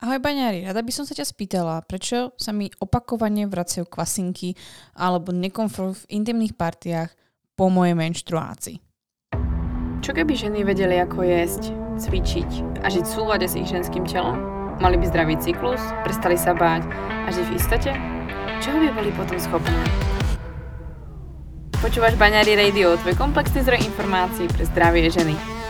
Ahoj baňári, rada by som sa ťa spýtala, prečo sa mi opakovane vracajú kvasinky alebo nekomfort v intimných partiách po mojej menštruácii. Čo keby ženy vedeli, ako jesť, cvičiť a žiť v súlade s ich ženským telom? Mali by zdravý cyklus, prestali sa báť a žiť v istote? Čoho by boli potom schopné? Počúvaš Baňári Radio, tvoj komplexný zdroj informácií pre zdravie ženy.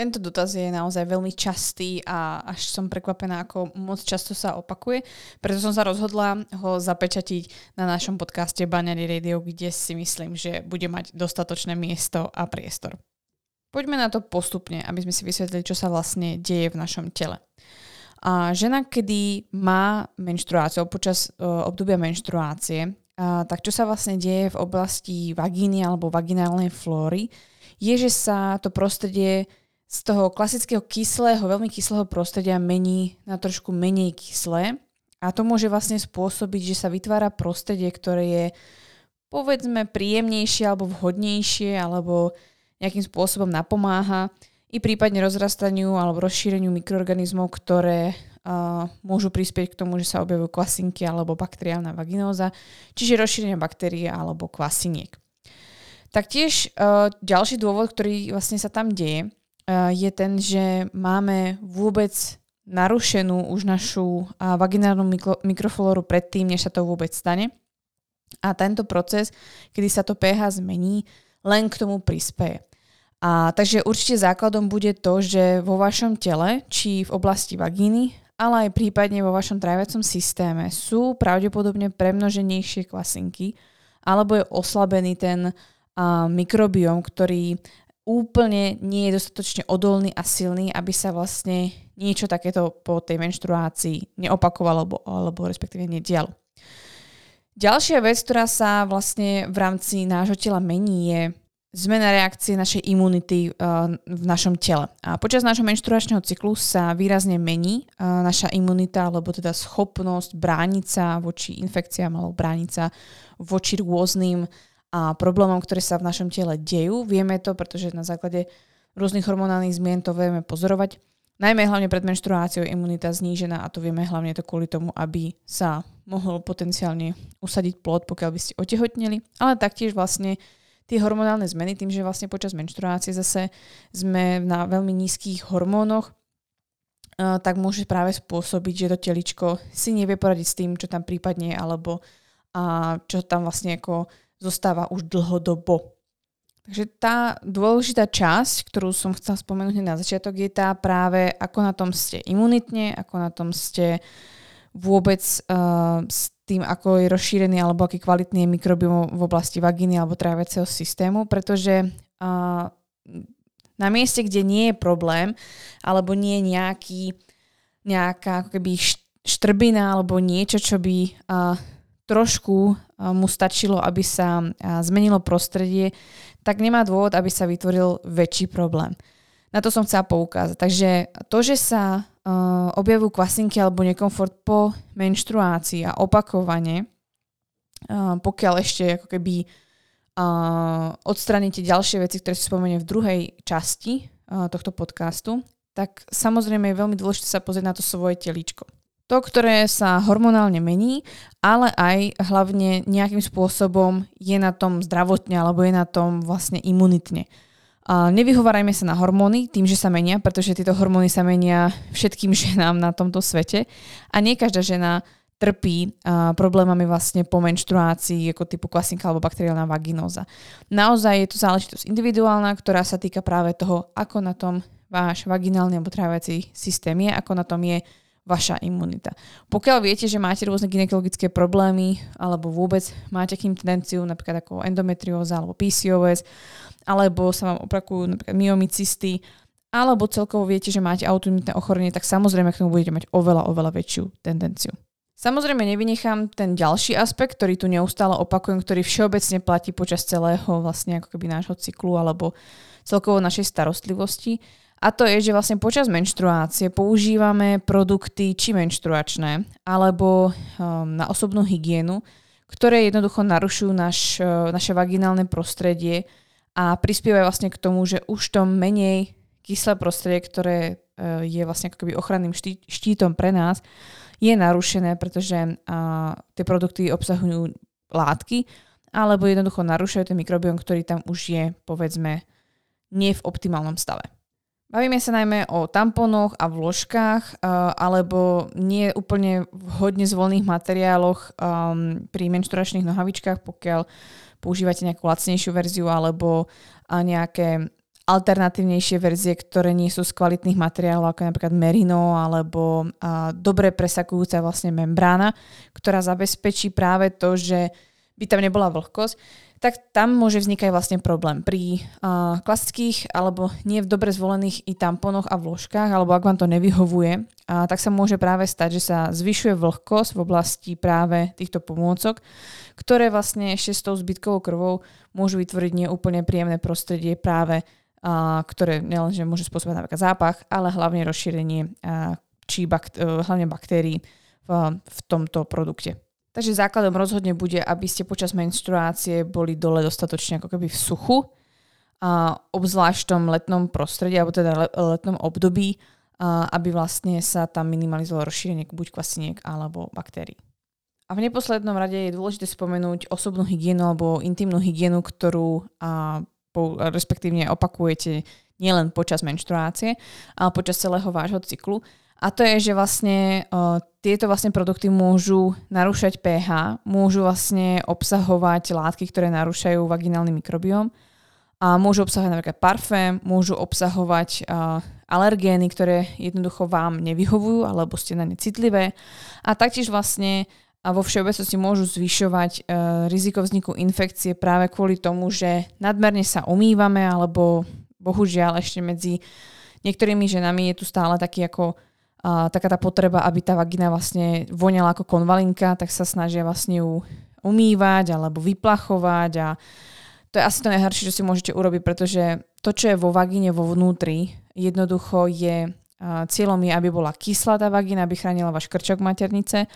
Tento dotaz je naozaj veľmi častý a až som prekvapená, ako moc často sa opakuje. Preto som sa rozhodla ho zapečatiť na našom podcaste Banery Radio, kde si myslím, že bude mať dostatočné miesto a priestor. Poďme na to postupne, aby sme si vysvetlili, čo sa vlastne deje v našom tele. A žena, kedy má menštruáciu, počas uh, obdobia menštruácie, uh, tak čo sa vlastne deje v oblasti vagíny alebo vaginálnej flóry, je, že sa to prostredie z toho klasického kyslého, veľmi kyslého prostredia mení na trošku menej kyslé. A to môže vlastne spôsobiť, že sa vytvára prostredie, ktoré je povedzme príjemnejšie alebo vhodnejšie alebo nejakým spôsobom napomáha i prípadne rozrastaniu alebo rozšíreniu mikroorganizmov, ktoré uh, môžu prispieť k tomu, že sa objavujú kvasinky alebo bakteriálna vaginóza, čiže rozšírenie baktérie alebo kvasiniek. Taktiež uh, ďalší dôvod, ktorý vlastne sa tam deje, je ten, že máme vôbec narušenú už našu vaginálnu mikroflóru predtým, než sa to vôbec stane. A tento proces, kedy sa to pH zmení, len k tomu prispieje. A takže určite základom bude to, že vo vašom tele, či v oblasti vagíny, ale aj prípadne vo vašom tráviacom systéme sú pravdepodobne premnoženejšie kvasinky, alebo je oslabený ten a, mikrobióm, ktorý úplne nie je dostatočne odolný a silný, aby sa vlastne niečo takéto po tej menštruácii neopakovalo alebo, alebo respektíve nedialo. Ďalšia vec, ktorá sa vlastne v rámci nášho tela mení, je zmena reakcie našej imunity uh, v našom tele. A počas nášho menštruačného cyklu sa výrazne mení uh, naša imunita, alebo teda schopnosť brániť sa voči infekciám alebo brániť sa voči rôznym a problémom, ktoré sa v našom tele dejú. Vieme to, pretože na základe rôznych hormonálnych zmien to vieme pozorovať. Najmä hlavne pred menštruáciou imunita znížená a to vieme hlavne to kvôli tomu, aby sa mohol potenciálne usadiť plod, pokiaľ by ste otehotneli, ale taktiež vlastne tie hormonálne zmeny, tým, že vlastne počas menštruácie zase sme na veľmi nízkych hormónoch, tak môže práve spôsobiť, že to teličko si nevie poradiť s tým, čo tam prípadne je, alebo a čo tam vlastne ako zostáva už dlhodobo. Takže tá dôležitá časť, ktorú som chcela spomenúť na začiatok, je tá práve, ako na tom ste imunitne, ako na tom ste vôbec uh, s tým, ako je rozšírený alebo aký kvalitný je mikrobiom v oblasti vagíny alebo tráviaceho systému, pretože uh, na mieste, kde nie je problém alebo nie je nejaký, nejaká ako keby štrbina alebo niečo, čo by uh, trošku mu stačilo, aby sa zmenilo prostredie, tak nemá dôvod, aby sa vytvoril väčší problém. Na to som chcela poukázať. Takže to, že sa uh, objavujú kvasinky alebo nekomfort po menštruácii a opakovane, pokiaľ ešte ako keby odstraníte ďalšie veci, ktoré si spomeniem v druhej časti tohto podcastu, tak samozrejme je veľmi dôležité sa pozrieť na to svoje teličko. To, ktoré sa hormonálne mení, ale aj hlavne nejakým spôsobom je na tom zdravotne alebo je na tom vlastne imunitne. A nevyhovárajme sa na hormóny tým, že sa menia, pretože tieto hormóny sa menia všetkým ženám na tomto svete a nie každá žena trpí uh, problémami vlastne po menštruácii, ako typu kvasinka alebo bakteriálna vaginóza. Naozaj je to záležitosť individuálna, ktorá sa týka práve toho, ako na tom váš vaginálny alebo tráviaci systém je, ako na tom je vaša imunita. Pokiaľ viete, že máte rôzne ginekologické problémy alebo vôbec máte k tendenciu, napríklad ako endometrióza alebo PCOS, alebo sa vám opakujú napríklad myomycysty, alebo celkovo viete, že máte autoimunitné ochorenie, tak samozrejme k tomu budete mať oveľa, oveľa väčšiu tendenciu. Samozrejme nevynechám ten ďalší aspekt, ktorý tu neustále opakujem, ktorý všeobecne platí počas celého vlastne ako keby nášho cyklu alebo celkovo našej starostlivosti. A to je, že vlastne počas menštruácie používame produkty či menštruačné alebo um, na osobnú hygienu, ktoré jednoducho narušujú naš, uh, naše vaginálne prostredie a prispievajú vlastne k tomu, že už to menej kyslé prostredie, ktoré uh, je vlastne ako ochranným ští, štítom pre nás, je narušené, pretože uh, tie produkty obsahujú látky alebo jednoducho narušujú ten mikrobiom, ktorý tam už je, povedzme, nie v optimálnom stave. Bavíme sa najmä o tamponoch a vložkách, uh, alebo nie úplne vhodne zvolených materiáloch um, pri menšturačných nohavičkách, pokiaľ používate nejakú lacnejšiu verziu alebo nejaké alternatívnejšie verzie, ktoré nie sú z kvalitných materiálov, ako napríklad merino alebo dobre presakujúca vlastne membrána, ktorá zabezpečí práve to, že by tam nebola vlhkosť tak tam môže vznikať vlastne problém. Pri uh, klasických alebo nie v dobre zvolených i tamponoch a vložkách, alebo ak vám to nevyhovuje, uh, tak sa môže práve stať, že sa zvyšuje vlhkosť v oblasti práve týchto pomôcok, ktoré vlastne ešte s tou zbytkovou krvou môžu vytvoriť neúplne príjemné prostredie práve, uh, ktoré nielenže môže spôsobiť napríklad zápach, ale hlavne rozšírenie uh, či bakt- uh, hlavne baktérií v, v tomto produkte. Takže základom rozhodne bude, aby ste počas menštruácie boli dole dostatočne ako keby v suchu, a obzvlášť v tom letnom prostredí, alebo teda letnom období, a aby vlastne sa tam minimalizovalo rozšírenie buď kvasiniek alebo baktérií. A v neposlednom rade je dôležité spomenúť osobnú hygienu alebo intimnú hygienu, ktorú a, po, respektívne opakujete nielen počas menštruácie, ale počas celého vášho cyklu. A to je, že vlastne uh, tieto vlastne produkty môžu narúšať pH, môžu vlastne obsahovať látky, ktoré narúšajú vaginálny mikrobióm a môžu obsahovať napríklad parfém, môžu obsahovať uh, alergény, ktoré jednoducho vám nevyhovujú alebo ste na ne citlivé. A taktiež vlastne a vo všeobecnosti môžu zvyšovať uh, riziko vzniku infekcie práve kvôli tomu, že nadmerne sa umývame alebo bohužiaľ ešte medzi niektorými ženami je tu stále taký ako a taká tá potreba, aby tá vagina vlastne voňala ako konvalinka, tak sa snažia vlastne ju umývať alebo vyplachovať a to je asi to najhoršie, čo si môžete urobiť, pretože to, čo je vo vagíne vo vnútri, jednoducho je cieľom je, aby bola kyslá tá vagina, aby chránila váš krčok maternice,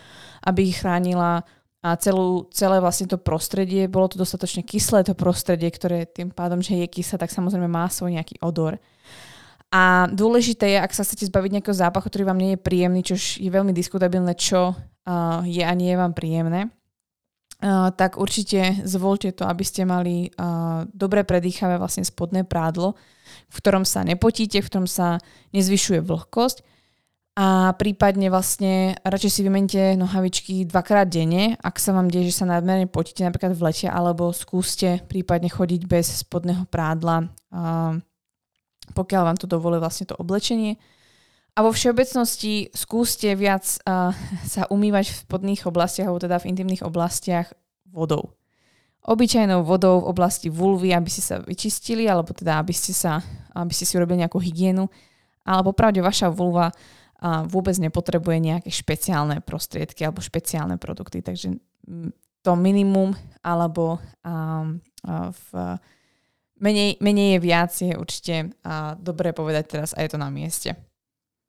aby chránila a celú, celé vlastne to prostredie, bolo to dostatočne kyslé to prostredie, ktoré tým pádom, že je kyslé, tak samozrejme má svoj nejaký odor. A dôležité je, ak sa chcete zbaviť nejakého zápachu, ktorý vám nie je príjemný, čo je veľmi diskutabilné, čo uh, je a nie je vám príjemné, uh, tak určite zvolte to, aby ste mali uh, dobre predýchavé vlastne spodné prádlo, v ktorom sa nepotíte, v ktorom sa nezvyšuje vlhkosť a prípadne vlastne radšej si vymente nohavičky dvakrát denne, ak sa vám deje, že sa nadmerne potíte napríklad v lete, alebo skúste prípadne chodiť bez spodného prádla uh, pokiaľ vám to dovolí vlastne to oblečenie. A vo všeobecnosti skúste viac uh, sa umývať v spodných oblastiach, alebo teda v intimných oblastiach vodou. Obyčajnou vodou v oblasti vulvy, aby ste sa vyčistili, alebo teda aby ste, sa, aby ste si urobili nejakú hygienu. Alebo pravde vaša vulva uh, vôbec nepotrebuje nejaké špeciálne prostriedky alebo špeciálne produkty. Takže to minimum alebo um, uh, v menej, menej je viac, je určite a dobré povedať teraz a je to na mieste.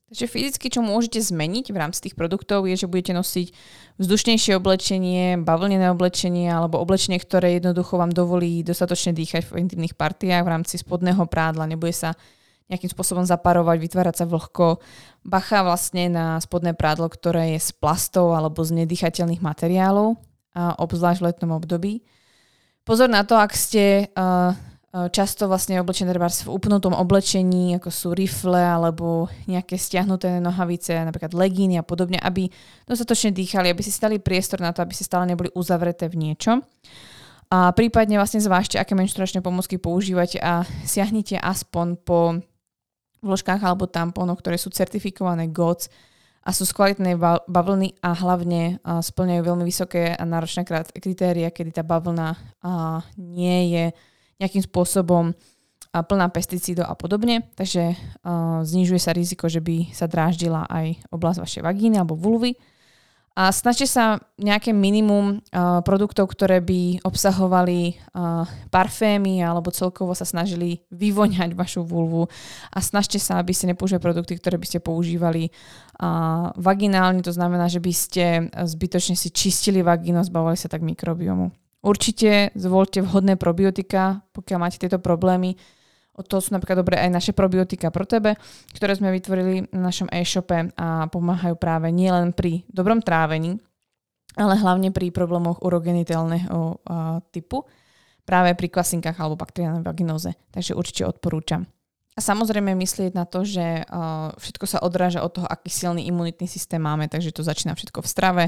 Takže fyzicky, čo môžete zmeniť v rámci tých produktov, je, že budete nosiť vzdušnejšie oblečenie, bavlnené oblečenie alebo oblečenie, ktoré jednoducho vám dovolí dostatočne dýchať v intimných partiách v rámci spodného prádla. Nebude sa nejakým spôsobom zaparovať, vytvárať sa vlhko. Bacha vlastne na spodné prádlo, ktoré je z plastov alebo z nedýchateľných materiálov, a obzvlášť v letnom období. Pozor na to, ak ste uh, často vlastne oblečené treba v upnutom oblečení, ako sú rifle alebo nejaké stiahnuté nohavice, napríklad legíny a podobne, aby dostatočne dýchali, aby si stali priestor na to, aby si stále neboli uzavreté v niečom. A prípadne vlastne zvážte, aké menštruačné pomocky používate a siahnite aspoň po vložkách alebo tampónoch, ktoré sú certifikované GOTS a sú z kvalitnej bavlny a hlavne splňajú veľmi vysoké a náročné kritéria, kedy tá bavlna nie je nejakým spôsobom plná pesticídov a podobne, takže uh, znižuje sa riziko, že by sa dráždila aj oblasť vašej vagíny alebo vulvy. A snažte sa nejaké minimum uh, produktov, ktoré by obsahovali uh, parfémy alebo celkovo sa snažili vyvoňať vašu vulvu a snažte sa, aby ste nepoužívali produkty, ktoré by ste používali uh, vaginálne, to znamená, že by ste zbytočne si čistili vagínu, zbavovali sa tak mikrobiomu. Určite zvolte vhodné probiotika, pokiaľ máte tieto problémy. O to sú napríklad dobré aj naše probiotika pro tebe, ktoré sme vytvorili na našom e-shope a pomáhajú práve nielen pri dobrom trávení, ale hlavne pri problémoch urogenitálneho typu, práve pri kvasinkách alebo bakteriálnej vaginóze. Takže určite odporúčam. A samozrejme myslieť na to, že uh, všetko sa odráža od toho, aký silný imunitný systém máme, takže to začína všetko v strave,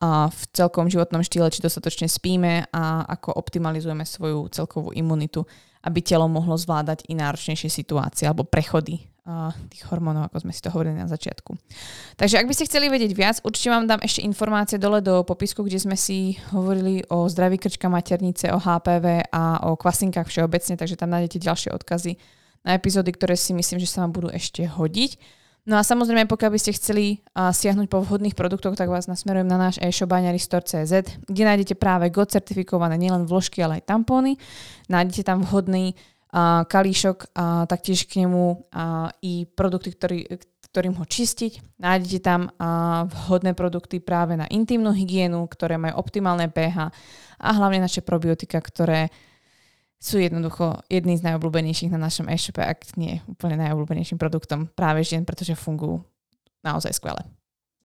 uh, v celkom životnom štýle, či dostatočne spíme a ako optimalizujeme svoju celkovú imunitu aby telo mohlo zvládať i náročnejšie situácie alebo prechody uh, tých hormónov, ako sme si to hovorili na začiatku. Takže ak by ste chceli vedieť viac, určite vám dám ešte informácie dole do popisku, kde sme si hovorili o zdraví krčka maternice, o HPV a o kvasinkách všeobecne, takže tam nájdete ďalšie odkazy na epizódy, ktoré si myslím, že sa vám budú ešte hodiť. No a samozrejme, pokiaľ by ste chceli uh, siahnuť po vhodných produktoch, tak vás nasmerujem na náš e-shop baňaristore.cz, kde nájdete práve GOT certifikované nielen vložky, ale aj tampóny. Nájdete tam vhodný uh, kalíšok a taktiež k nemu uh, i produkty, ktorý, ktorým ho čistiť. Nájdete tam uh, vhodné produkty práve na intimnú hygienu, ktoré majú optimálne pH a hlavne naše probiotika, ktoré sú jednoducho jedný z najobľúbenejších na našom e-shope, ak nie úplne najobľúbenejším produktom práve žien, pretože fungujú naozaj skvele.